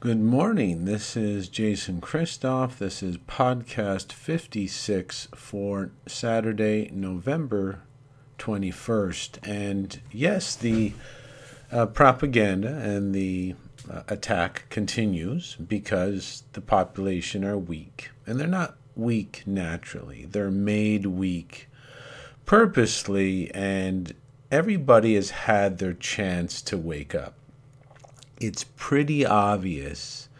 Good morning. This is Jason Christoff. This is podcast 56 for Saturday, November 21st. And yes, the uh, propaganda and the uh, attack continues because the population are weak. And they're not weak naturally, they're made weak purposely, and everybody has had their chance to wake up it's pretty obvious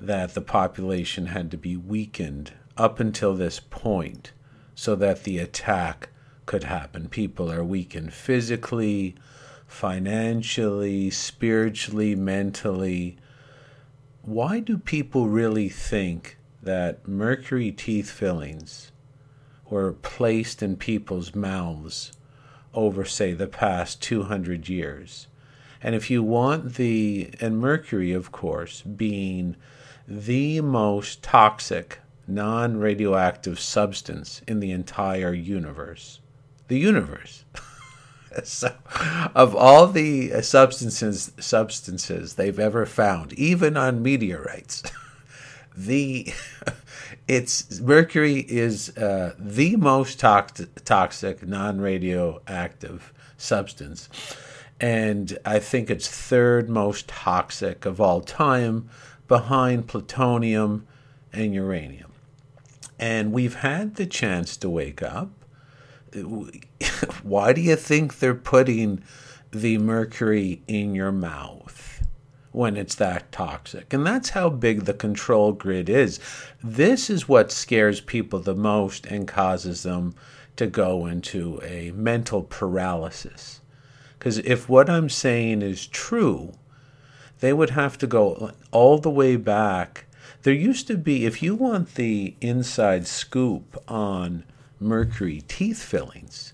that the population had to be weakened up until this point so that the attack could happen. People are weakened physically, financially, spiritually, mentally. Why do people really think that mercury teeth fillings were placed in people's mouths over, say, the past 200 years? And if you want the, and mercury, of course, being the most toxic non radioactive substance in the entire universe, the universe. so, of all the substances substances they've ever found, even on meteorites, the it's mercury is uh, the most tox- toxic non radioactive substance and I think it's third most toxic of all time behind plutonium and uranium. And we've had the chance to wake up. Why do you think they're putting the mercury in your mouth when it's that toxic? And that's how big the control grid is. This is what scares people the most and causes them to go into a mental paralysis because if what I'm saying is true, they would have to go all the way back. There used to be, if you want the inside scoop on mercury teeth fillings,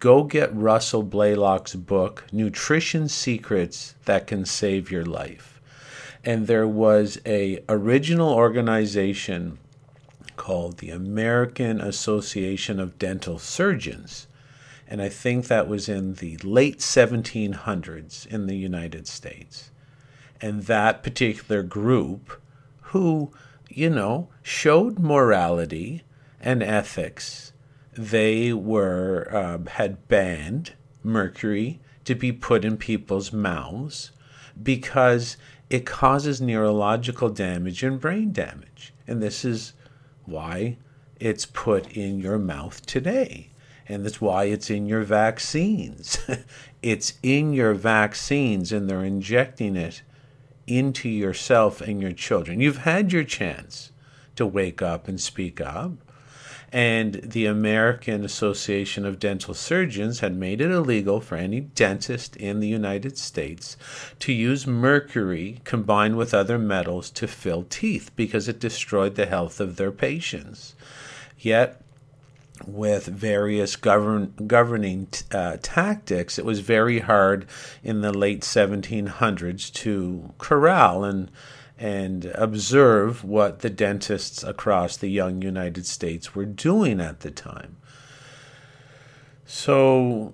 go get Russell Blaylock's book, Nutrition Secrets That Can Save Your Life. And there was a original organization called the American Association of Dental Surgeons and I think that was in the late 1700s in the United States. And that particular group, who, you know, showed morality and ethics, they were um, had banned mercury to be put in people's mouths because it causes neurological damage and brain damage. And this is why it's put in your mouth today and that's why it's in your vaccines. it's in your vaccines, and they're injecting it into yourself and your children. You've had your chance to wake up and speak up. And the American Association of Dental Surgeons had made it illegal for any dentist in the United States to use mercury combined with other metals to fill teeth because it destroyed the health of their patients. Yet, with various govern, governing uh, tactics, it was very hard in the late 1700s to corral and and observe what the dentists across the young United States were doing at the time. So,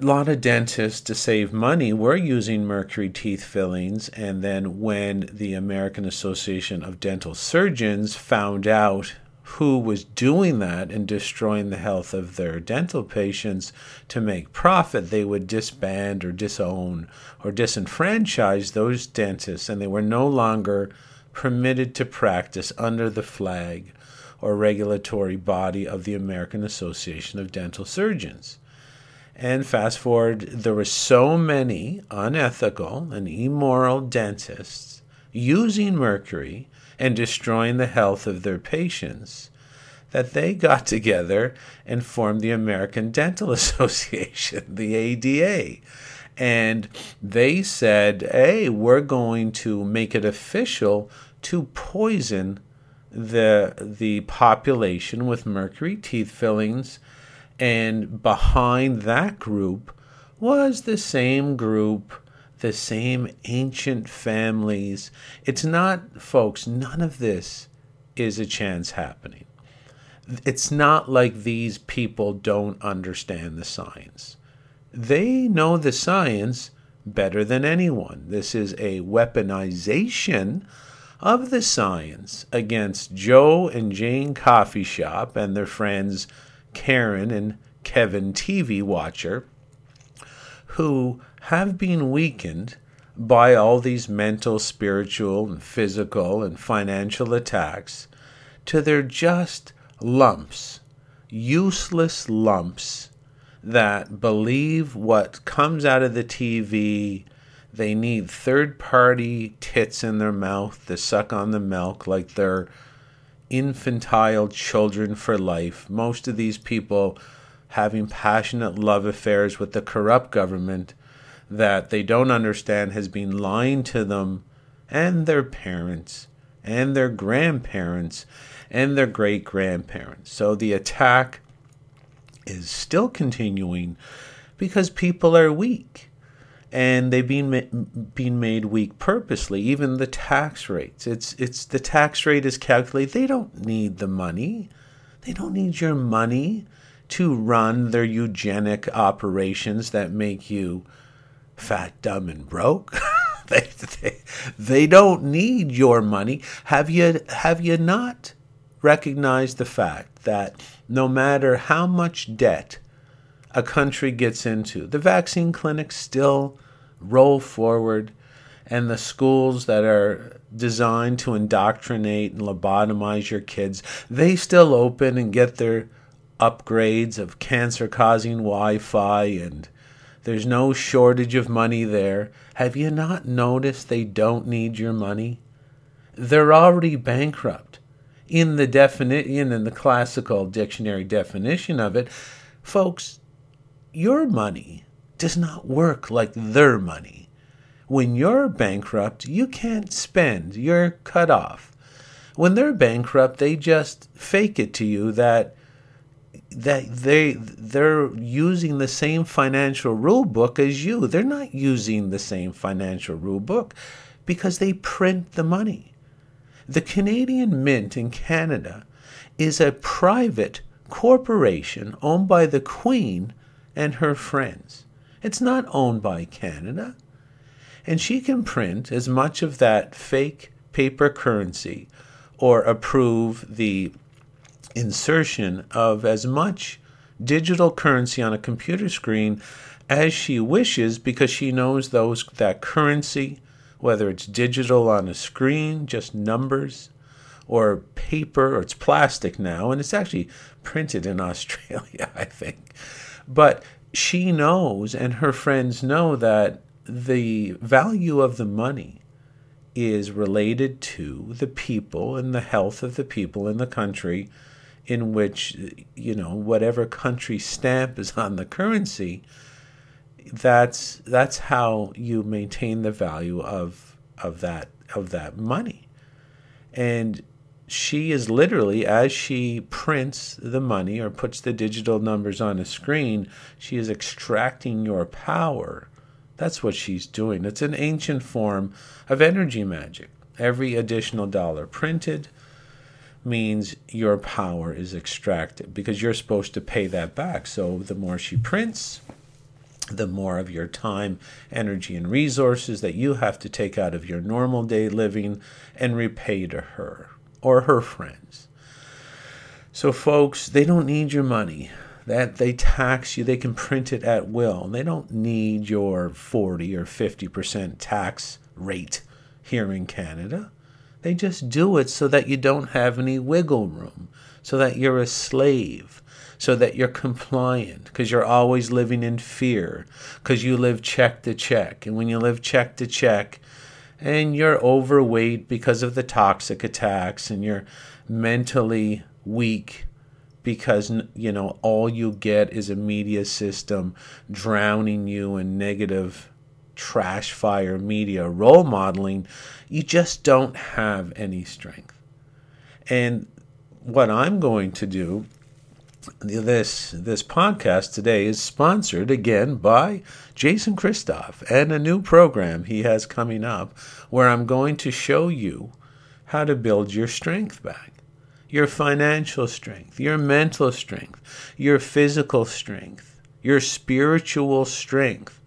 a lot of dentists, to save money, were using mercury teeth fillings. And then, when the American Association of Dental Surgeons found out who was doing that and destroying the health of their dental patients to make profit, they would disband or disown or disenfranchise those dentists, and they were no longer permitted to practice under the flag or regulatory body of the American Association of Dental Surgeons. And fast forward, there were so many unethical and immoral dentists using mercury and destroying the health of their patients that they got together and formed the American Dental Association, the ADA. And they said, hey, we're going to make it official to poison the, the population with mercury teeth fillings. And behind that group was the same group the same ancient families. It's not, folks, none of this is a chance happening. It's not like these people don't understand the science. They know the science better than anyone. This is a weaponization of the science against Joe and Jane Coffee Shop and their friends Karen and Kevin TV Watcher, who have been weakened by all these mental, spiritual, and physical and financial attacks to their just lumps, useless lumps that believe what comes out of the TV. They need third party tits in their mouth to suck on the milk like they're infantile children for life. Most of these people having passionate love affairs with the corrupt government that they don't understand has been lying to them and their parents and their grandparents and their great grandparents. So the attack is still continuing because people are weak. And they've been ma- being made weak purposely even the tax rates. It's it's the tax rate is calculated. They don't need the money. They don't need your money to run their eugenic operations that make you fat dumb and broke. They, they, they don't need your money. Have you have you not recognized the fact that no matter how much debt a country gets into, the vaccine clinics still roll forward, and the schools that are designed to indoctrinate and lobotomize your kids, they still open and get their upgrades of cancer causing Wi Fi, and there's no shortage of money there. Have you not noticed they don't need your money? They're already bankrupt. In the definition, in the classical dictionary definition of it, folks, your money does not work like their money. When you're bankrupt, you can't spend, you're cut off. When they're bankrupt, they just fake it to you that that they they're using the same financial rule book as you. They're not using the same financial rule book because they print the money. The Canadian Mint in Canada is a private corporation owned by the Queen and her friends. It's not owned by Canada. And she can print as much of that fake paper currency or approve the insertion of as much digital currency on a computer screen as she wishes because she knows those that currency whether it's digital on a screen just numbers or paper or it's plastic now and it's actually printed in Australia I think. But she knows and her friends know that the value of the money is related to the people and the health of the people in the country in which you know whatever country stamp is on the currency that's that's how you maintain the value of of that of that money and she is literally, as she prints the money or puts the digital numbers on a screen, she is extracting your power. That's what she's doing. It's an ancient form of energy magic. Every additional dollar printed means your power is extracted because you're supposed to pay that back. So the more she prints, the more of your time, energy, and resources that you have to take out of your normal day living and repay to her or her friends. So, folks, they don't need your money. That they tax you, they can print it at will. They don't need your 40 or 50% tax rate here in Canada. They just do it so that you don't have any wiggle room, so that you're a slave, so that you're compliant, because you're always living in fear, because you live check to check. And when you live check to check, and you're overweight because of the toxic attacks and you're mentally weak because you know all you get is a media system drowning you in negative trash fire media role modeling you just don't have any strength and what i'm going to do this this podcast today is sponsored again by Jason Christoff and a new program he has coming up where I'm going to show you how to build your strength back. Your financial strength, your mental strength, your physical strength, your spiritual strength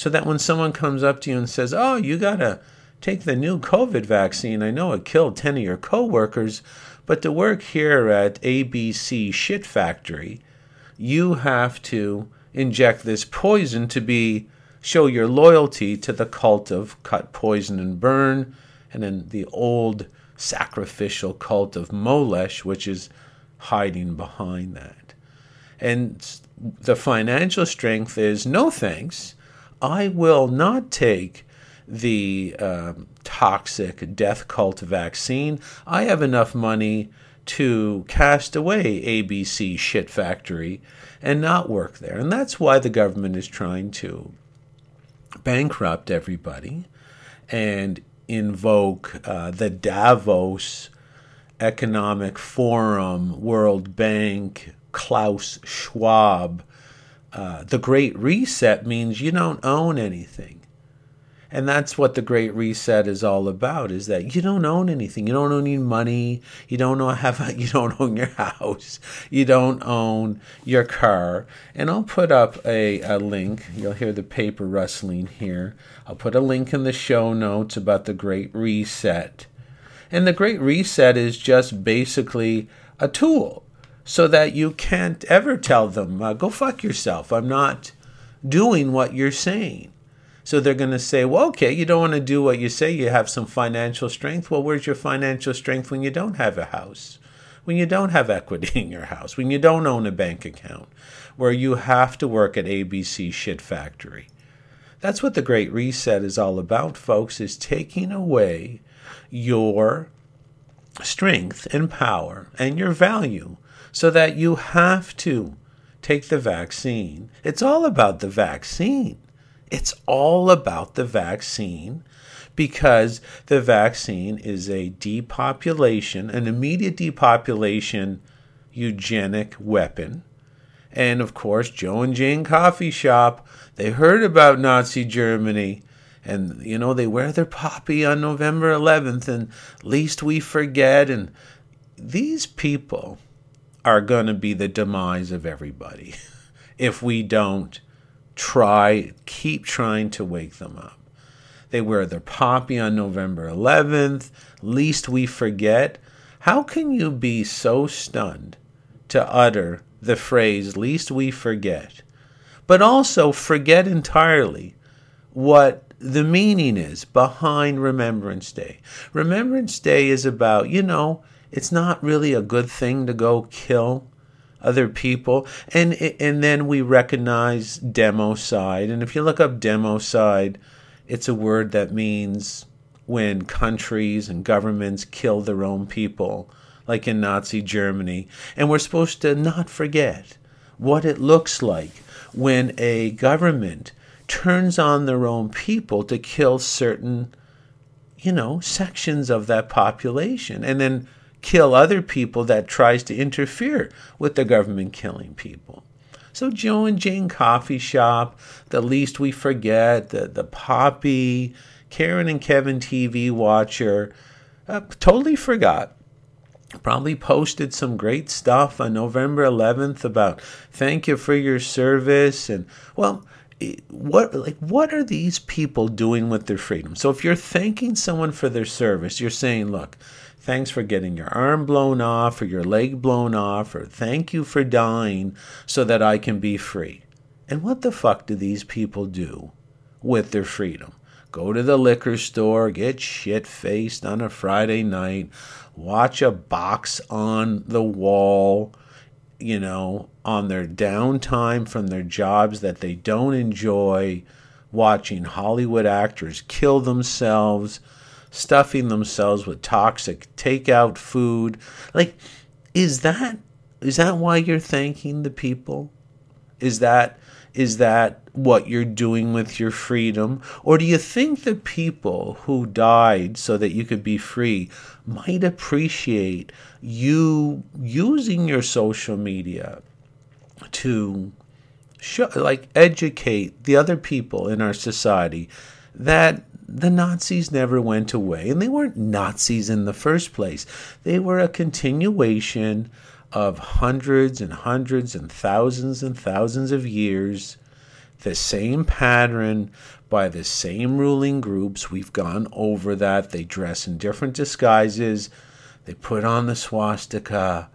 so that when someone comes up to you and says, "Oh, you got to take the new COVID vaccine. I know it killed 10 of your coworkers, but to work here at ABC Shit Factory, you have to inject this poison to be show your loyalty to the cult of cut, poison, and burn, and then the old sacrificial cult of Molech, which is hiding behind that. And the financial strength is no thanks. I will not take the um, toxic death cult vaccine. I have enough money to cast away ABC Shit Factory and not work there. And that's why the government is trying to bankrupt everybody and invoke uh, the Davos Economic Forum, World Bank, Klaus Schwab. Uh, the Great Reset means you don't own anything. And that's what the Great Reset is all about: is that you don't own anything. You don't own any money. You don't have. You don't own your house. You don't own your car. And I'll put up a, a link. You'll hear the paper rustling here. I'll put a link in the show notes about the Great Reset. And the Great Reset is just basically a tool so that you can't ever tell them, uh, go fuck yourself. I'm not doing what you're saying. So they're going to say, well, okay, you don't want to do what you say. You have some financial strength. Well, where's your financial strength when you don't have a house? When you don't have equity in your house? When you don't own a bank account? Where you have to work at ABC Shit Factory? That's what the Great Reset is all about, folks, is taking away your strength and power and your value so that you have to take the vaccine. It's all about the vaccine. It's all about the vaccine because the vaccine is a depopulation, an immediate depopulation eugenic weapon. And of course, Joe and Jane Coffee Shop, they heard about Nazi Germany. And, you know, they wear their poppy on November 11th, and least we forget. And these people are going to be the demise of everybody if we don't try, keep trying to wake them up. They wear their poppy on November 11th. Least we forget. How can you be so stunned to utter the phrase, least we forget, but also forget entirely what the meaning is behind Remembrance Day? Remembrance Day is about, you know, it's not really a good thing to go kill other people. And and then we recognize democide and if you look up democide it's a word that means when countries and governments kill their own people like in Nazi Germany. And we're supposed to not forget what it looks like when a government turns on their own people to kill certain you know sections of that population. And then kill other people that tries to interfere with the government killing people. So Joe and Jane Coffee Shop, the least we forget, the the Poppy, Karen and Kevin TV Watcher, uh, totally forgot. Probably posted some great stuff on November 11th about thank you for your service and well what like what are these people doing with their freedom? So if you're thanking someone for their service, you're saying, look, Thanks for getting your arm blown off or your leg blown off, or thank you for dying so that I can be free. And what the fuck do these people do with their freedom? Go to the liquor store, get shit faced on a Friday night, watch a box on the wall, you know, on their downtime from their jobs that they don't enjoy, watching Hollywood actors kill themselves stuffing themselves with toxic takeout food. Like, is that is that why you're thanking the people? Is that is that what you're doing with your freedom? Or do you think the people who died so that you could be free might appreciate you using your social media to show, like educate the other people in our society that the Nazis never went away, and they weren't Nazis in the first place. They were a continuation of hundreds and hundreds and thousands and thousands of years the same pattern by the same ruling groups. We've gone over that. They dress in different disguises, they put on the swastika.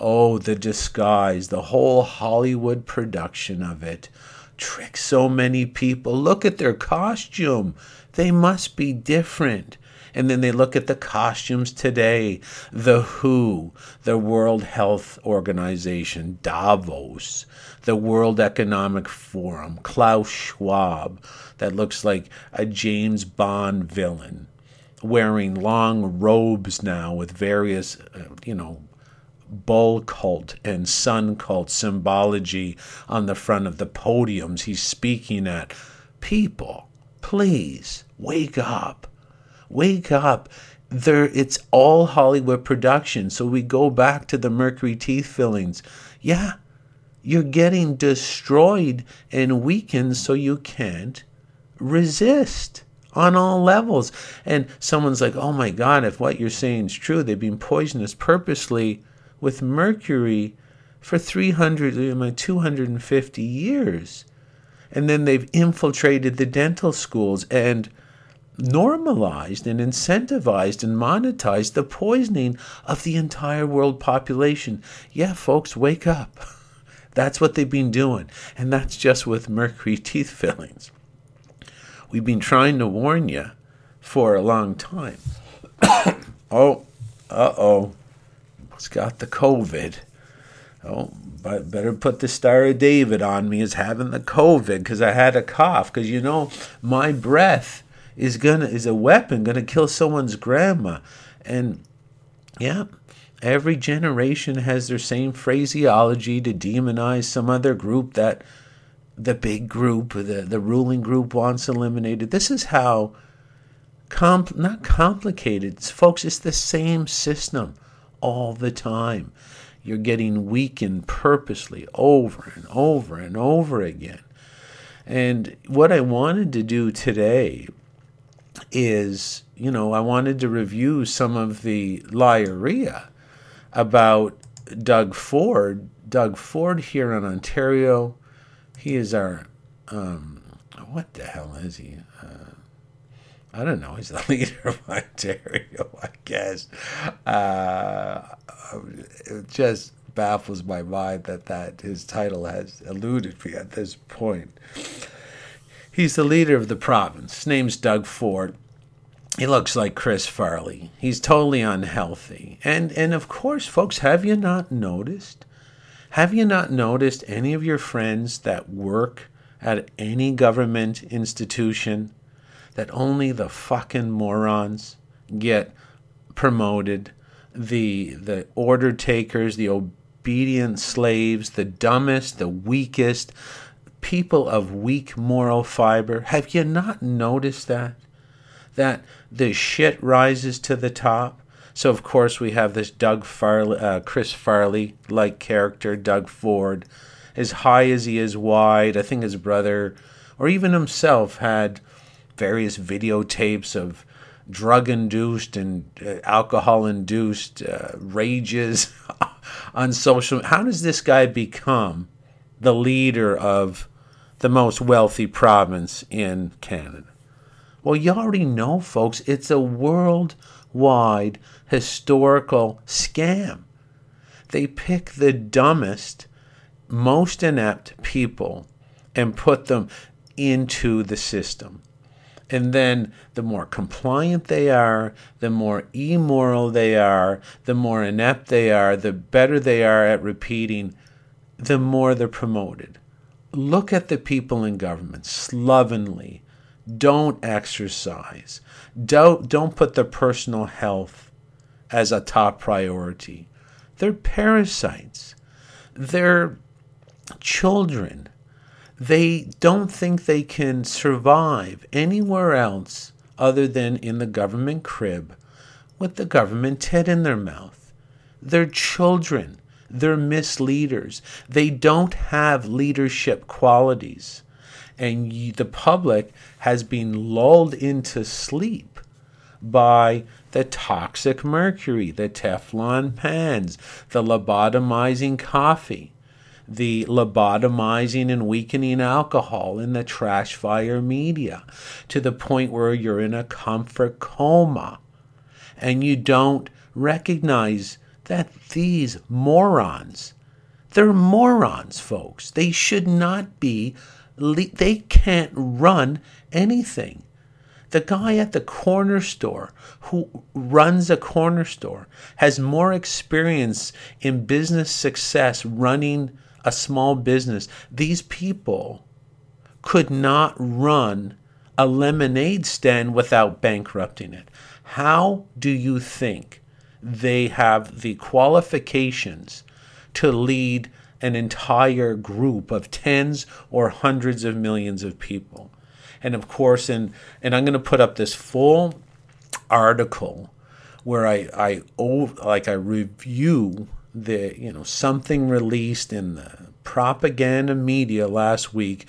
Oh, the disguise, the whole Hollywood production of it. Tricks so many people. Look at their costume. They must be different. And then they look at the costumes today. The WHO, the World Health Organization, Davos, the World Economic Forum, Klaus Schwab, that looks like a James Bond villain, wearing long robes now with various, uh, you know, bull cult and sun cult symbology on the front of the podiums he's speaking at. People, please wake up. Wake up. There it's all Hollywood production. So we go back to the mercury teeth fillings. Yeah, you're getting destroyed and weakened so you can't resist on all levels. And someone's like, oh my God, if what you're saying is true, they've been poisonous purposely with mercury for 300, 250 years. And then they've infiltrated the dental schools and normalized and incentivized and monetized the poisoning of the entire world population. Yeah, folks, wake up. That's what they've been doing. And that's just with mercury teeth fillings. We've been trying to warn you for a long time. oh, uh oh it's got the COVID. Oh, but better put the Star of David on me as having the COVID because I had a cough. Because you know, my breath is gonna is a weapon gonna kill someone's grandma, and yeah, every generation has their same phraseology to demonize some other group that the big group, the the ruling group wants eliminated. This is how. Compl- not complicated, folks. It's the same system all the time. You're getting weakened purposely over and over and over again. And what I wanted to do today is, you know, I wanted to review some of the liaria about Doug Ford. Doug Ford here in Ontario, he is our, um, what the hell is he? Uh, I don't know. He's the leader of Ontario, I guess. Uh, it just baffles my mind that, that his title has eluded me at this point. He's the leader of the province. His name's Doug Ford. He looks like Chris Farley. He's totally unhealthy. And and of course, folks, have you not noticed? Have you not noticed any of your friends that work at any government institution that only the fucking morons get promoted, the the order takers, the obedient slaves, the dumbest, the weakest, people of weak moral fiber. Have you not noticed that? That the shit rises to the top. So of course we have this Doug Farley, uh, Chris Farley like character, Doug Ford, as high as he is wide. I think his brother, or even himself, had various videotapes of drug induced and uh, alcohol induced uh, rages on social how does this guy become the leader of the most wealthy province in Canada? Well you already know folks it's a worldwide historical scam. They pick the dumbest most inept people and put them into the system and then the more compliant they are, the more immoral they are, the more inept they are, the better they are at repeating, the more they're promoted. Look at the people in government slovenly. Don't exercise. Don't, don't put their personal health as a top priority. They're parasites. They're children they don't think they can survive anywhere else other than in the government crib with the government tit in their mouth. They're children. They're misleaders. They don't have leadership qualities. And the public has been lulled into sleep by the toxic mercury, the Teflon pans, the lobotomizing coffee the lobotomizing and weakening alcohol in the trash fire media to the point where you're in a comfort coma and you don't recognize that these morons, they're morons, folks. They should not be, they can't run anything. The guy at the corner store who runs a corner store has more experience in business success running a small business. These people could not run a lemonade stand without bankrupting it. How do you think they have the qualifications to lead an entire group of tens or hundreds of millions of people? and of course, and and I'm going to put up this full article where I I like I review the you know something released in the propaganda media last week.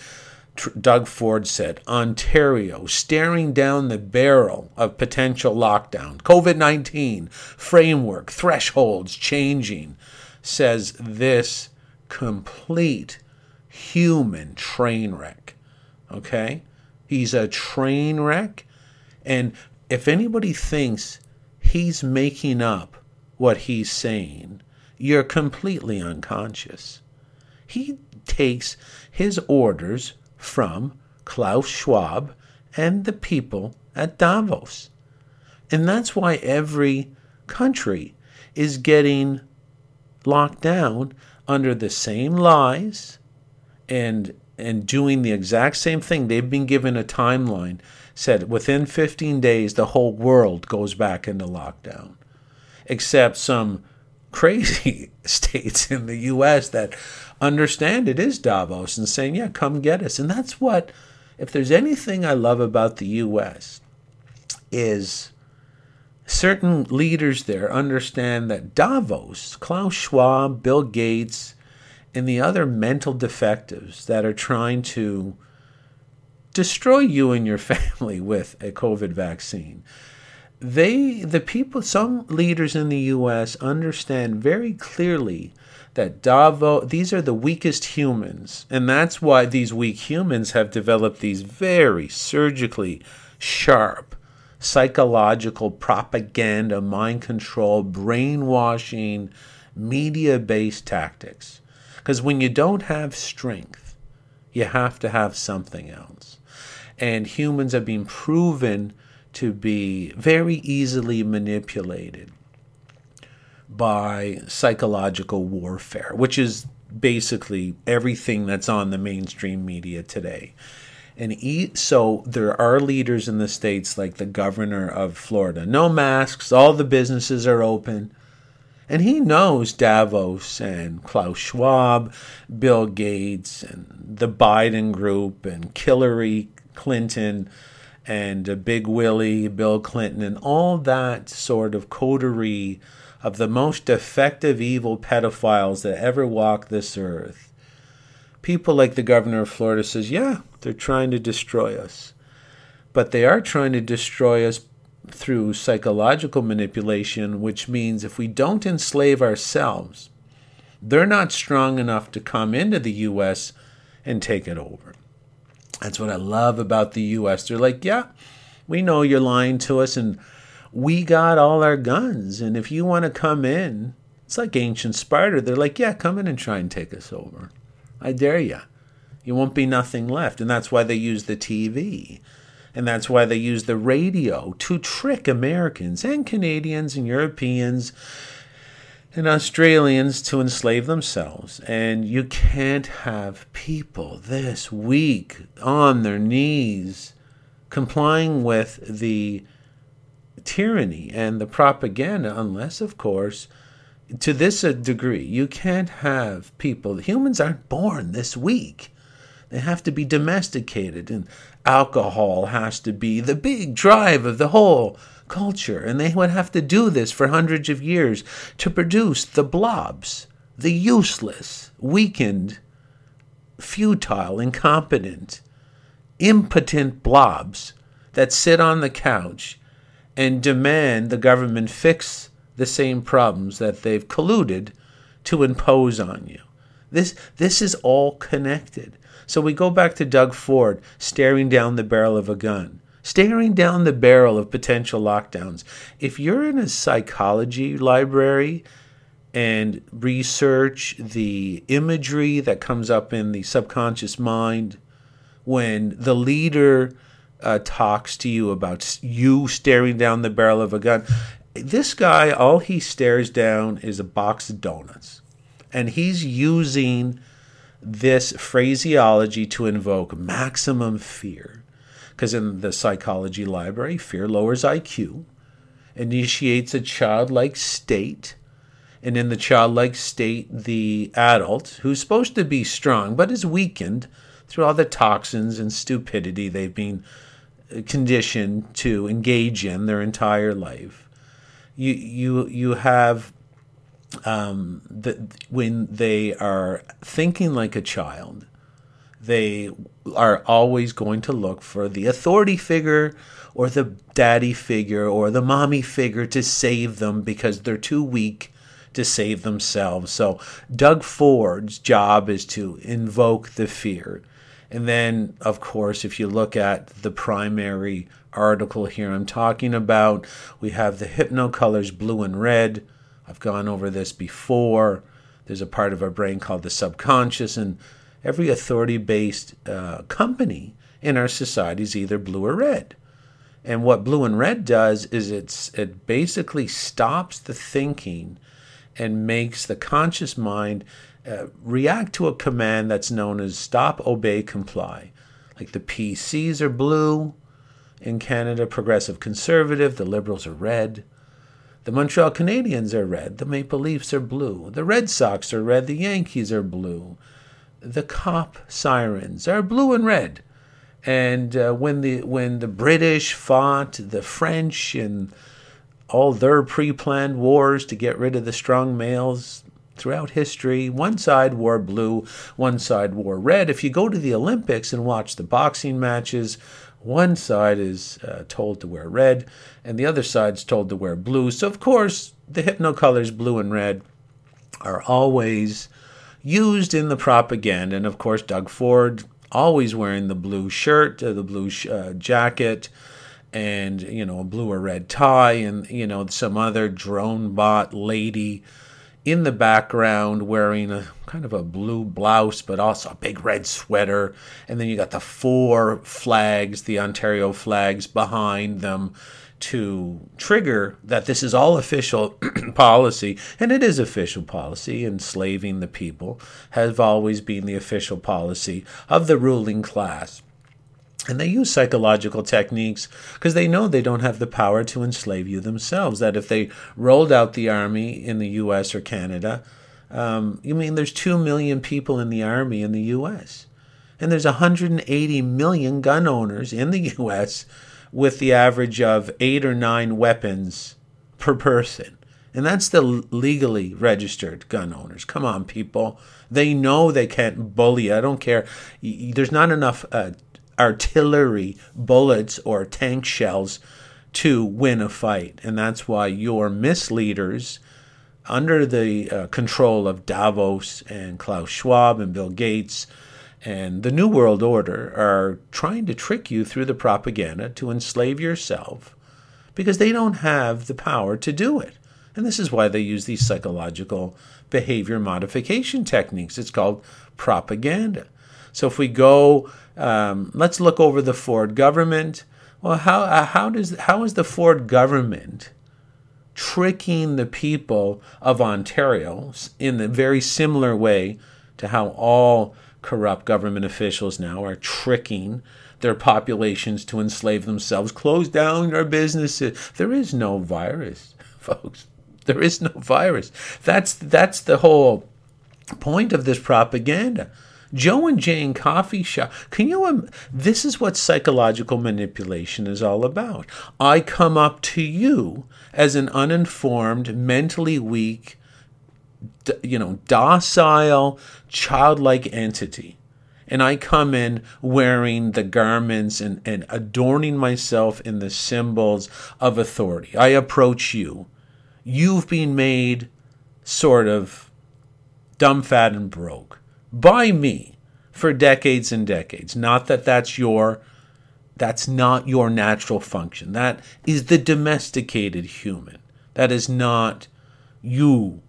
Doug Ford said, Ontario staring down the barrel of potential lockdown. COVID 19 framework, thresholds changing, says this complete human train wreck. Okay? He's a train wreck. And if anybody thinks he's making up what he's saying, you're completely unconscious. He takes his orders from Klaus Schwab and the people at Davos. And that's why every country is getting locked down under the same lies and and doing the exact same thing. They've been given a timeline, said within 15 days, the whole world goes back into lockdown, except some crazy states in the US that understand it is Davos and saying, yeah, come get us. And that's what, if there's anything I love about the US, is certain leaders there understand that Davos, Klaus Schwab, Bill Gates, and the other mental defectives that are trying to destroy you and your family with a COVID vaccine. They, the people, some leaders in the U.S. understand very clearly that Davo these are the weakest humans, and that's why these weak humans have developed these very surgically sharp psychological propaganda, mind control, brainwashing, media based tactics. Because when you don't have strength, you have to have something else. And humans have been proven to be very easily manipulated by psychological warfare, which is basically everything that's on the mainstream media today. And so there are leaders in the states like the governor of Florida. No masks, all the businesses are open. And he knows Davos and Klaus Schwab, Bill Gates, and the Biden group, and Hillary Clinton, and uh, Big Willie, Bill Clinton, and all that sort of coterie of the most effective evil pedophiles that ever walked this earth. People like the governor of Florida says, yeah, they're trying to destroy us. But they are trying to destroy us through psychological manipulation, which means if we don't enslave ourselves, they're not strong enough to come into the U.S. and take it over. That's what I love about the U.S. They're like, yeah, we know you're lying to us, and we got all our guns. And if you want to come in, it's like ancient Sparta. They're like, yeah, come in and try and take us over. I dare you. You won't be nothing left. And that's why they use the TV. And that's why they use the radio to trick Americans and Canadians and Europeans and Australians to enslave themselves. And you can't have people this weak on their knees complying with the tyranny and the propaganda, unless, of course, to this uh, degree, you can't have people, humans aren't born this weak. They have to be domesticated, and alcohol has to be the big drive of the whole culture. And they would have to do this for hundreds of years to produce the blobs, the useless, weakened, futile, incompetent, impotent blobs that sit on the couch and demand the government fix the same problems that they've colluded to impose on you. This this is all connected. So we go back to Doug Ford staring down the barrel of a gun, staring down the barrel of potential lockdowns. If you're in a psychology library and research the imagery that comes up in the subconscious mind when the leader uh, talks to you about you staring down the barrel of a gun. This guy, all he stares down is a box of donuts. And he's using this phraseology to invoke maximum fear. Because in the psychology library, fear lowers IQ, initiates a childlike state. And in the childlike state, the adult, who's supposed to be strong but is weakened through all the toxins and stupidity they've been conditioned to engage in their entire life. You you you have um, when they are thinking like a child, they are always going to look for the authority figure or the daddy figure or the mommy figure to save them because they're too weak to save themselves. So Doug Ford's job is to invoke the fear. And then, of course, if you look at the primary article here I'm talking about, we have the hypnocolors blue and red. I've gone over this before. There's a part of our brain called the subconscious, and every authority based uh, company in our society is either blue or red. And what blue and red does is it's, it basically stops the thinking and makes the conscious mind uh, react to a command that's known as stop, obey, comply. Like the PCs are blue in Canada, progressive conservative, the Liberals are red. The Montreal Canadiens are red, the Maple Leafs are blue, the Red Sox are red, the Yankees are blue. The cop sirens are blue and red. And uh, when the when the British fought the French in all their pre-planned wars to get rid of the strong males, throughout history. One side wore blue, one side wore red. If you go to the Olympics and watch the boxing matches, one side is uh, told to wear red, and the other side's told to wear blue. So, of course, the hypnocolors blue and red are always used in the propaganda. And, of course, Doug Ford always wearing the blue shirt, uh, the blue sh- uh, jacket, and, you know, a blue or red tie, and, you know, some other drone bot lady in the background wearing a kind of a blue blouse, but also a big red sweater. And then you got the four flags, the Ontario flags behind them to trigger that this is all official policy. And it is official policy. Enslaving the people has always been the official policy of the ruling class. And they use psychological techniques because they know they don't have the power to enslave you themselves. That if they rolled out the army in the US or Canada, um, you mean there's 2 million people in the army in the US. And there's 180 million gun owners in the US with the average of eight or nine weapons per person. And that's the legally registered gun owners. Come on, people. They know they can't bully. I don't care. There's not enough uh, artillery bullets or tank shells to win a fight. And that's why your misleaders, under the uh, control of Davos and Klaus Schwab and Bill Gates and the New World Order, are trying to trick you through the propaganda to enslave yourself because they don't have the power to do it. And this is why they use these psychological behavior modification techniques. It's called propaganda. So if we go, um, let's look over the Ford government. Well, how uh, how does how is the Ford government tricking the people of Ontario in a very similar way to how all corrupt government officials now are tricking their populations to enslave themselves, close down our businesses. There is no virus, folks. There is no virus. That's that's the whole point of this propaganda. Joe and Jane coffee shop. Can you? This is what psychological manipulation is all about. I come up to you as an uninformed, mentally weak, you know, docile, childlike entity. And I come in wearing the garments and, and adorning myself in the symbols of authority. I approach you. You've been made sort of dumb, fat, and broke by me for decades and decades. Not that that's your that's not your natural function. That is the domesticated human. That is not you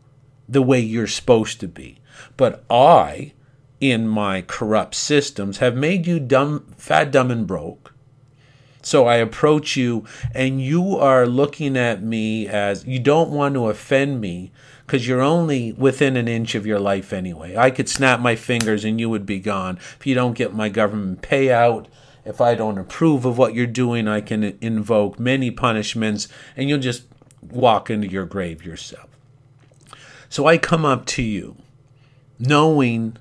the way you're supposed to be. But I, in my corrupt systems, have made you dumb, fat, dumb, and broke. So I approach you, and you are looking at me as you don't want to offend me because you're only within an inch of your life anyway. I could snap my fingers and you would be gone if you don't get my government payout. If I don't approve of what you're doing, I can invoke many punishments and you'll just walk into your grave yourself. So I come up to you knowing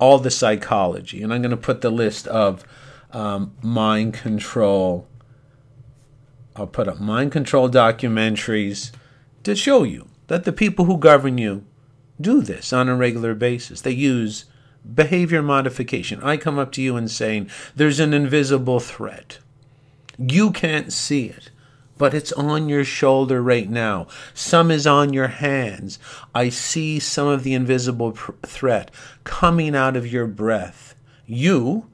all the psychology, and I'm going to put the list of um, mind control. I'll put up mind control documentaries to show you that the people who govern you do this on a regular basis. They use behavior modification. I come up to you and saying, there's an invisible threat. You can't see it but it's on your shoulder right now. Some is on your hands. I see some of the invisible pr- threat coming out of your breath. You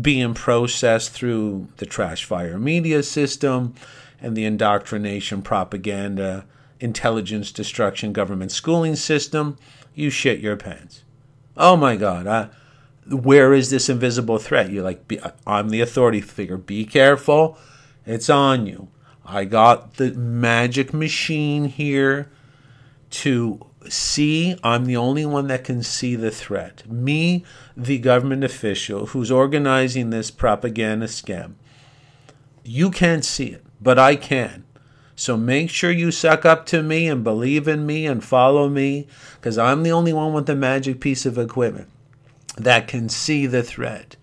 being processed through the trash fire media system and the indoctrination, propaganda, intelligence destruction, government schooling system, you shit your pants. Oh my God. I, where is this invisible threat? You're like, I'm the authority figure. Be careful. It's on you. I got the magic machine here to see. I'm the only one that can see the threat. Me, the government official who's organizing this propaganda scam. You can't see it, but I can. So make sure you suck up to me and believe in me and follow me because I'm the only one with the magic piece of equipment that can see the threat.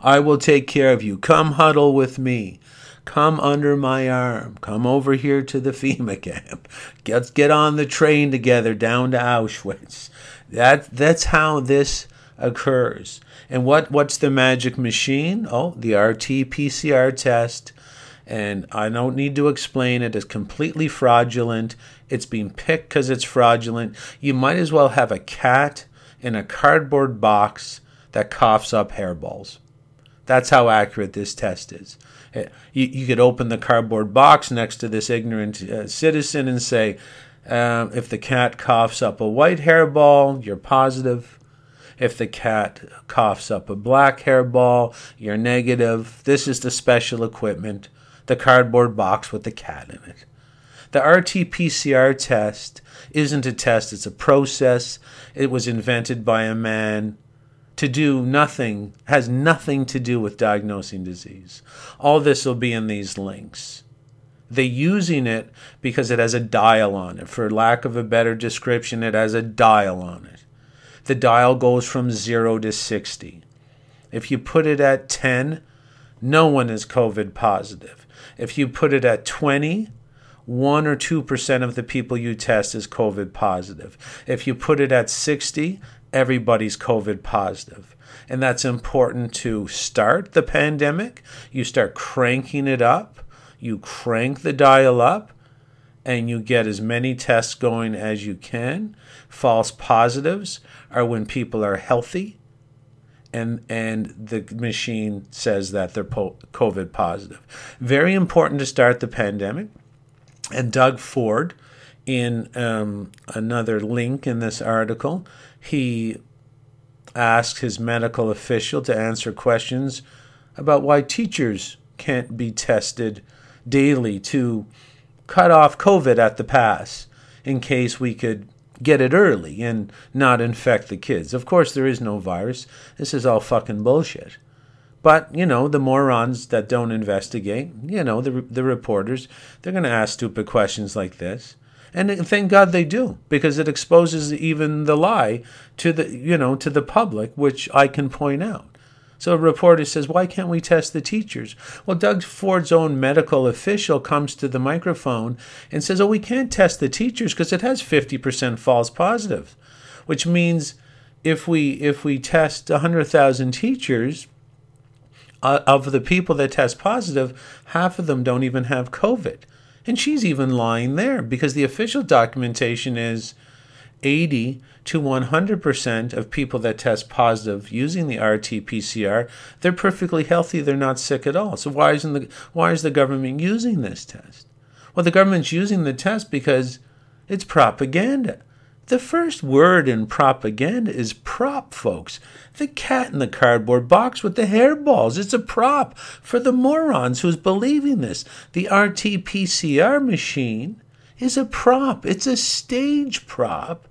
I will take care of you. Come huddle with me. Come under my arm. Come over here to the FEMA camp. Let's get on the train together down to Auschwitz. That that's how this occurs. And what what's the magic machine? Oh, the RT-PCR test. And I don't need to explain it. It's completely fraudulent. It's being picked because it's fraudulent. You might as well have a cat in a cardboard box that coughs up hairballs. That's how accurate this test is. You, you could open the cardboard box next to this ignorant uh, citizen and say, uh, if the cat coughs up a white hairball, you're positive. If the cat coughs up a black hairball, you're negative. This is the special equipment, the cardboard box with the cat in it. The RT PCR test isn't a test, it's a process. It was invented by a man to do nothing, has nothing to do with diagnosing disease. All this will be in these links. They're using it because it has a dial on it. For lack of a better description, it has a dial on it. The dial goes from 0 to 60. If you put it at 10, no one is COVID positive. If you put it at 20, 1 or 2% of the people you test is COVID positive. If you put it at 60, everybody's COVID positive. And that's important to start the pandemic. You start cranking it up, you crank the dial up, and you get as many tests going as you can. False positives are when people are healthy and and the machine says that they're COVID positive. Very important to start the pandemic. And Doug Ford, in um, another link in this article, he asked his medical official to answer questions about why teachers can't be tested daily to cut off COVID at the pass in case we could get it early and not infect the kids. Of course, there is no virus. This is all fucking bullshit. But, you know, the morons that don't investigate, you know, the, the reporters, they're going to ask stupid questions like this. And thank God they do, because it exposes even the lie to the you know to the public, which I can point out. So a reporter says, Why can't we test the teachers? Well, Doug Ford's own medical official comes to the microphone and says, Oh, we can't test the teachers because it has 50% false positive, which means if we if we test 100,000 teachers, uh, of the people that test positive, half of them don't even have COVID. And she's even lying there because the official documentation is 80 to 100% of people that test positive using the RT-PCR, they're perfectly healthy, they're not sick at all. So why isn't the why is the government using this test? Well, the government's using the test because it's propaganda. The first word in propaganda is prop, folks. The cat in the cardboard box with the hairballs. It's a prop for the morons who's believing this. The RT PCR machine is a prop, it's a stage prop.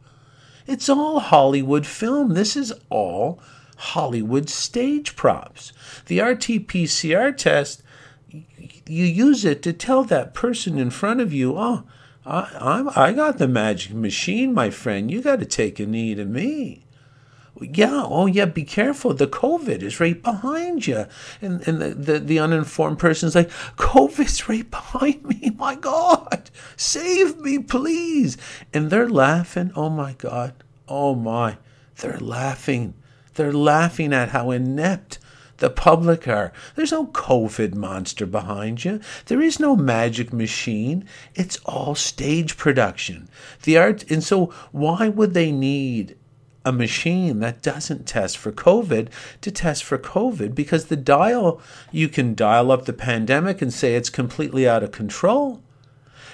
It's all Hollywood film. This is all Hollywood stage props. The RT PCR test, you use it to tell that person in front of you, oh, I, I'm, I got the magic machine, my friend. You got to take a knee to me. Yeah, oh yeah, be careful. The COVID is right behind you. And, and the, the, the uninformed person's like, COVID's right behind me. My God, save me, please. And they're laughing. Oh my God. Oh my. They're laughing. They're laughing at how inept the public are. There's no COVID monster behind you. There is no magic machine. It's all stage production. The art, and so why would they need a machine that doesn't test for COVID to test for COVID? Because the dial, you can dial up the pandemic and say it's completely out of control.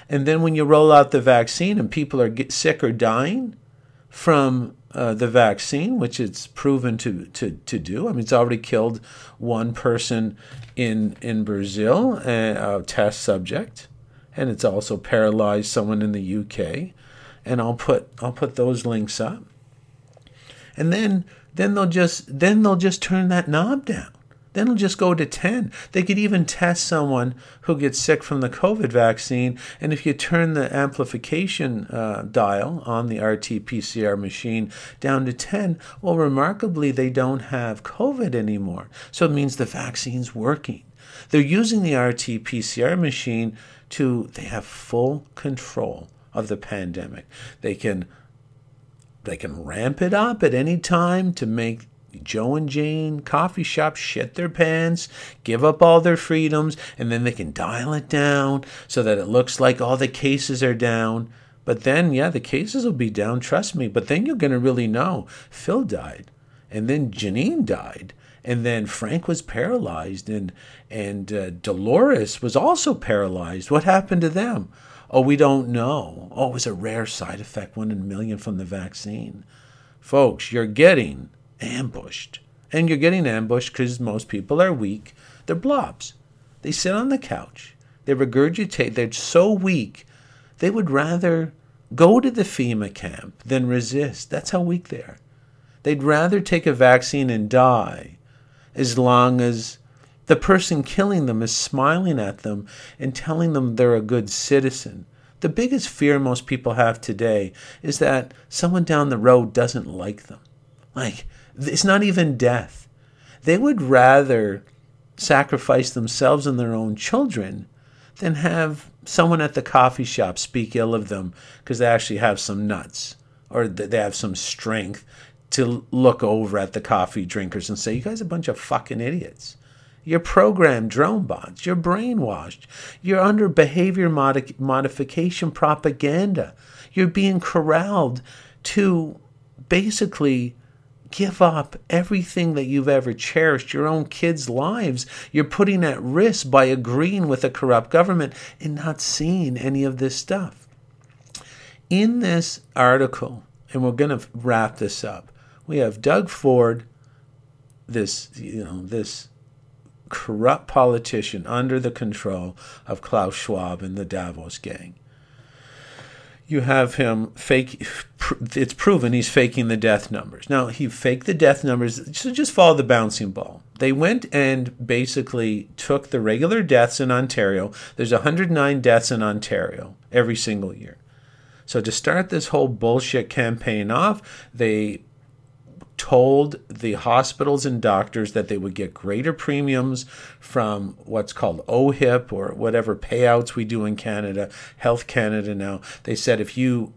And then when you roll out the vaccine and people are sick or dying from uh, the vaccine, which it's proven to, to, to do. I mean, it's already killed one person in in Brazil, a, a test subject, and it's also paralyzed someone in the UK. And I'll put I'll put those links up. And then then they'll just then they'll just turn that knob down. Then it'll just go to 10. They could even test someone who gets sick from the COVID vaccine. And if you turn the amplification uh, dial on the RT PCR machine down to 10, well, remarkably, they don't have COVID anymore. So it means the vaccine's working. They're using the RT PCR machine to, they have full control of the pandemic. They can they can ramp it up at any time to make Joe and Jane coffee shop shit their pants, give up all their freedoms, and then they can dial it down so that it looks like all the cases are down. But then, yeah, the cases will be down, trust me. But then you're going to really know Phil died, and then Janine died, and then Frank was paralyzed, and and uh, Dolores was also paralyzed. What happened to them? Oh, we don't know. Oh, it was a rare side effect, one in a million from the vaccine. Folks, you're getting ambushed. And you're getting ambushed because most people are weak. They're blobs. They sit on the couch. They regurgitate. They're so weak, they would rather go to the FEMA camp than resist. That's how weak they are. They'd rather take a vaccine and die as long as the person killing them is smiling at them and telling them they're a good citizen. The biggest fear most people have today is that someone down the road doesn't like them. Like, it's not even death. They would rather sacrifice themselves and their own children than have someone at the coffee shop speak ill of them because they actually have some nuts or they have some strength to look over at the coffee drinkers and say, You guys are a bunch of fucking idiots. You're programmed drone bots. You're brainwashed. You're under behavior modi- modification propaganda. You're being corralled to basically give up everything that you've ever cherished, your own kids' lives. You're putting at risk by agreeing with a corrupt government and not seeing any of this stuff. In this article, and we're going to wrap this up, we have Doug Ford, this, you know, this corrupt politician under the control of Klaus Schwab and the Davos gang you have him fake. It's proven he's faking the death numbers. Now he faked the death numbers. So just follow the bouncing ball. They went and basically took the regular deaths in Ontario. There's 109 deaths in Ontario every single year. So to start this whole bullshit campaign off, they told the hospitals and doctors that they would get greater premiums from what's called OHIP or whatever payouts we do in Canada, Health Canada now. They said if you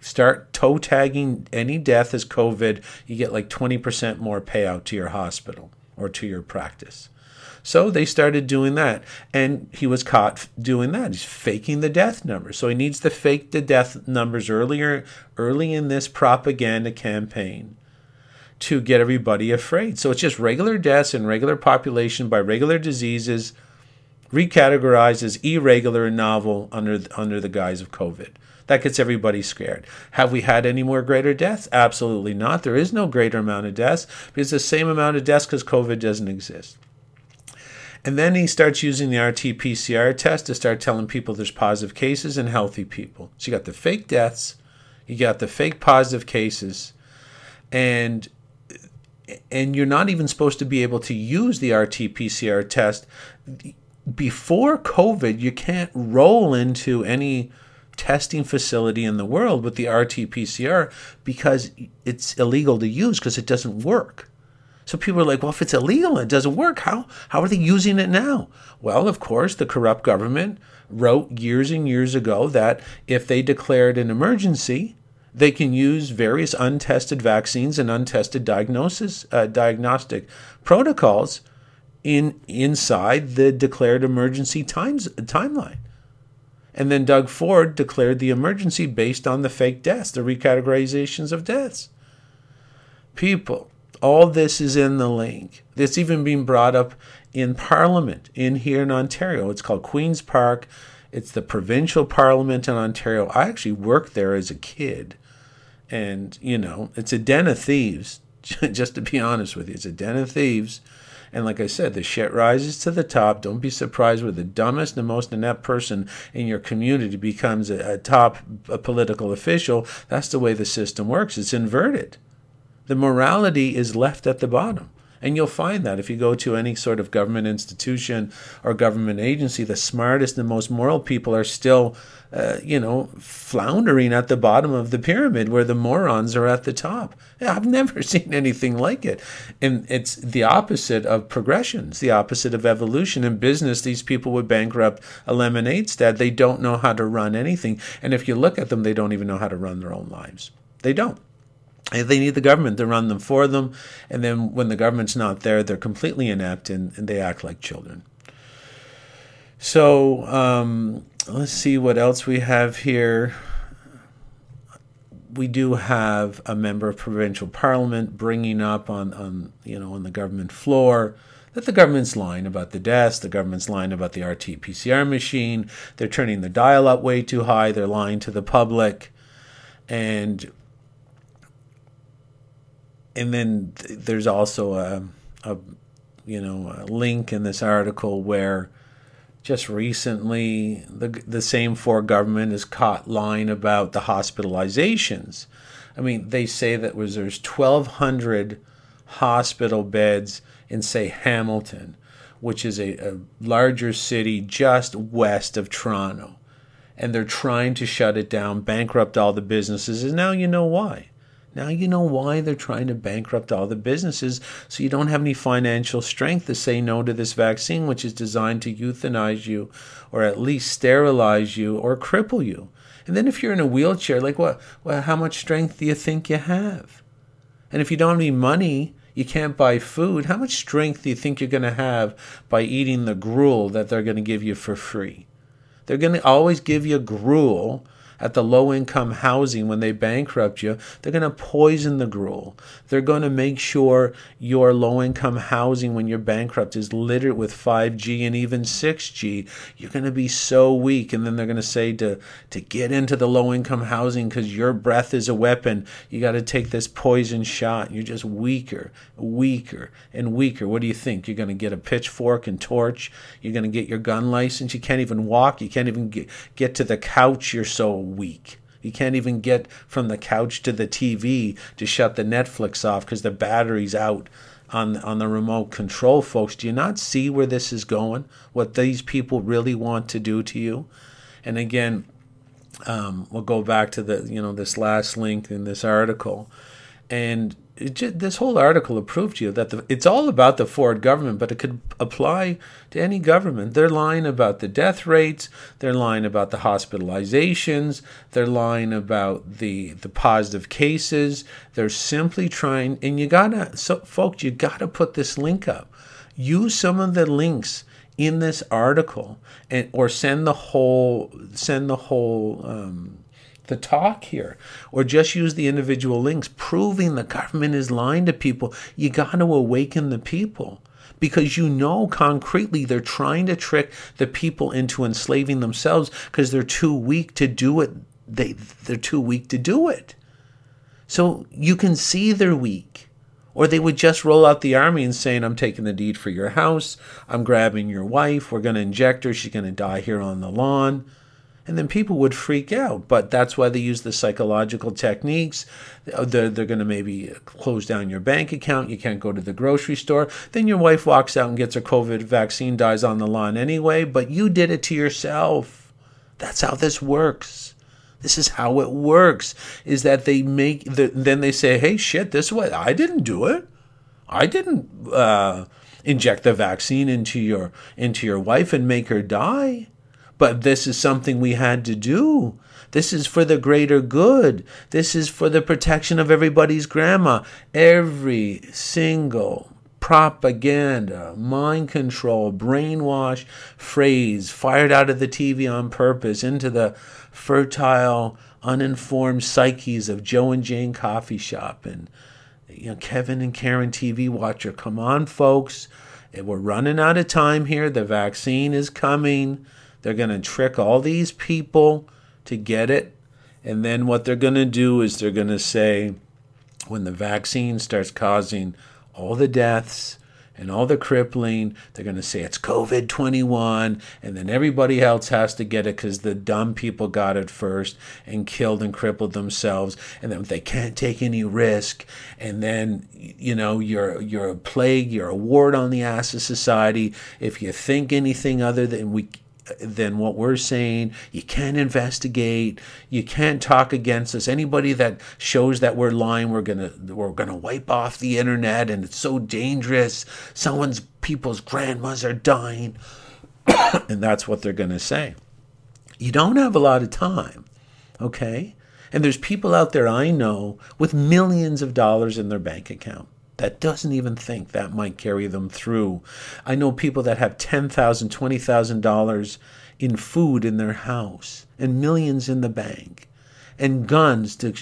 start toe tagging any death as COVID, you get like 20% more payout to your hospital or to your practice. So they started doing that. And he was caught doing that. He's faking the death numbers. So he needs to fake the death numbers earlier early in this propaganda campaign to get everybody afraid. So it's just regular deaths in regular population by regular diseases recategorized as irregular and novel under under the guise of COVID. That gets everybody scared. Have we had any more greater deaths? Absolutely not. There is no greater amount of deaths because the same amount of deaths because COVID doesn't exist. And then he starts using the RT PCR test to start telling people there's positive cases and healthy people. So you got the fake deaths, you got the fake positive cases, and and you're not even supposed to be able to use the RT PCR test before COVID. You can't roll into any testing facility in the world with the RT PCR because it's illegal to use because it doesn't work. So people are like, well, if it's illegal and it doesn't work, how, how are they using it now? Well, of course, the corrupt government wrote years and years ago that if they declared an emergency, they can use various untested vaccines and untested diagnosis uh, diagnostic protocols in inside the declared emergency times timeline. And then Doug Ford declared the emergency based on the fake deaths, the recategorizations of deaths. People, all this is in the link. It's even being brought up in Parliament in here in Ontario. It's called Queen's Park. It's the provincial parliament in Ontario. I actually worked there as a kid. And, you know, it's a den of thieves, just to be honest with you. It's a den of thieves and like I said, the shit rises to the top. Don't be surprised when the dumbest and most inept person in your community becomes a, a top a political official. That's the way the system works. It's inverted. The morality is left at the bottom. And you'll find that if you go to any sort of government institution or government agency, the smartest and most moral people are still, uh, you know, floundering at the bottom of the pyramid where the morons are at the top. I've never seen anything like it. And it's the opposite of progression, it's the opposite of evolution. In business, these people would bankrupt a lemonade stand. They don't know how to run anything. And if you look at them, they don't even know how to run their own lives. They don't. They need the government to run them for them. And then when the government's not there, they're completely inept and, and they act like children. So um, let's see what else we have here. We do have a member of provincial parliament bringing up on, on you know on the government floor that the government's lying about the deaths, the government's lying about the RT PCR machine, they're turning the dial up way too high, they're lying to the public, and and then th- there's also a, a you know a link in this article where just recently the the same Ford government is caught lying about the hospitalizations. I mean, they say that was there's 1,200 hospital beds in say Hamilton, which is a, a larger city just west of Toronto, and they're trying to shut it down, bankrupt all the businesses, and now you know why. Now you know why they're trying to bankrupt all the businesses, so you don't have any financial strength to say no to this vaccine, which is designed to euthanize you or at least sterilize you or cripple you. And then if you're in a wheelchair, like what well, how much strength do you think you have? And if you don't have any money, you can't buy food, how much strength do you think you're going to have by eating the gruel that they're going to give you for free? They're going to always give you gruel at the low income housing when they bankrupt you, they're going to poison the gruel. They're going to make sure your low income housing when you're bankrupt is littered with 5G and even 6G. You're going to be so weak. And then they're going to say to, to get into the low income housing because your breath is a weapon, you got to take this poison shot. You're just weaker, weaker, and weaker. What do you think? You're going to get a pitchfork and torch? You're going to get your gun license? You can't even walk. You can't even get, get to the couch. You're so weak. You can't even get from the couch to the TV to shut the Netflix off because the battery's out on on the remote control, folks. Do you not see where this is going? What these people really want to do to you? And again, um, we'll go back to the you know this last link in this article, and just, this whole article prove to you that the, it's all about the Ford government, but it could apply to any government. They're lying about the death rates. They're lying about the hospitalizations. They're lying about the the positive cases. They're simply trying, and you gotta, so folks, you gotta put this link up. use some of the links in this article and or send the whole send the whole um, the talk here or just use the individual links proving the government is lying to people. You got to awaken the people because you know concretely they're trying to trick the people into enslaving themselves because they're too weak to do it. They they're too weak to do it. So you can see they're weak. Or they would just roll out the army and saying, I'm taking the deed for your house, I'm grabbing your wife, we're going to inject her, she's going to die here on the lawn. And then people would freak out. But that's why they use the psychological techniques. They're, they're going to maybe close down your bank account. You can't go to the grocery store. Then your wife walks out and gets her COVID vaccine, dies on the lawn anyway. But you did it to yourself. That's how this works. This is how it works. Is that they make the, then they say, "Hey, shit, this way I didn't do it. I didn't uh, inject the vaccine into your into your wife and make her die." But this is something we had to do. This is for the greater good. This is for the protection of everybody's grandma. Every single propaganda, mind control, brainwash phrase fired out of the TV on purpose into the fertile, uninformed psyches of Joe and Jane coffee shop and you know Kevin and Karen TV watcher. Come on, folks. We're running out of time here. The vaccine is coming. They're going to trick all these people to get it. And then what they're going to do is they're going to say, when the vaccine starts causing all the deaths and all the crippling. They're going to say it's COVID 21, and then everybody else has to get it because the dumb people got it first and killed and crippled themselves. And then they can't take any risk. And then, you know, you're, you're a plague, you're a ward on the ass of society. If you think anything other than we, than what we're saying. You can't investigate. You can't talk against us. Anybody that shows that we're lying, we're gonna we're gonna wipe off the internet, and it's so dangerous. Someone's people's grandmas are dying, and that's what they're gonna say. You don't have a lot of time, okay? And there's people out there I know with millions of dollars in their bank account that doesn't even think that might carry them through. I know people that have $10,000, $20,000 in food in their house and millions in the bank and guns to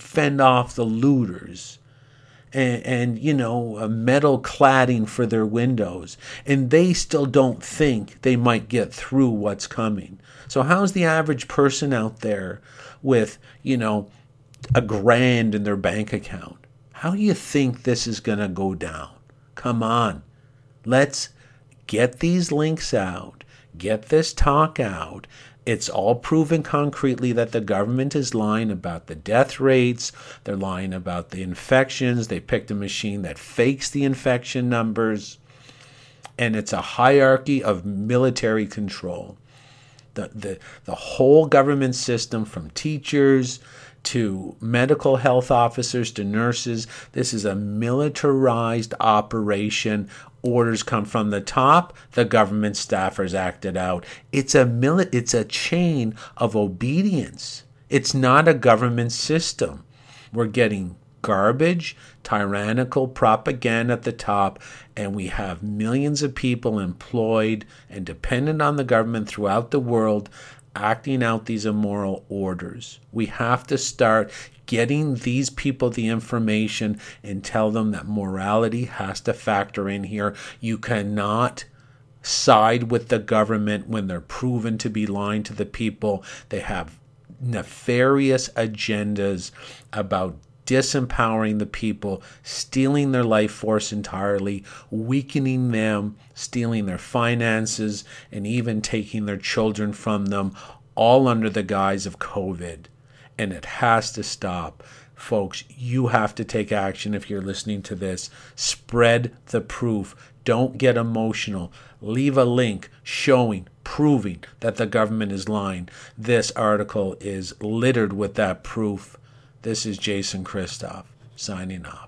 fend off the looters. And, and, you know metal cladding for their windows and they still don't think they might get through what's coming so how's the average person out there with you know a grand in their bank account how do you think this is going to go down? Come on. Let's get these links out, get this talk out. It's all proven concretely that the government is lying about the death rates. They're lying about the infections. They picked a machine that fakes the infection numbers. And it's a hierarchy of military control. The, the, the whole government system, from teachers to medical health officers to nurses. This is a militarized operation. Orders come from the top. The government staffers act it out. It's a mili- It's a chain of obedience. It's not a government system. We're getting garbage, tyrannical propaganda at the top, and we have millions of people employed and dependent on the government throughout the world acting out these immoral orders. We have to start getting these people the information and tell them that morality has to factor in here. You cannot side with the government when they're proven to be lying to the people. They have nefarious agendas about disempowering the people, stealing their life force entirely, weakening them, stealing their finances, and even taking their children from them, all under the guise of COVID. And it has to stop. Folks, you have to take action if you're listening to this. Spread the proof. Don't get emotional. Leave a link showing, proving that the government is lying. This article is littered with that proof. This is Jason Christoff signing off.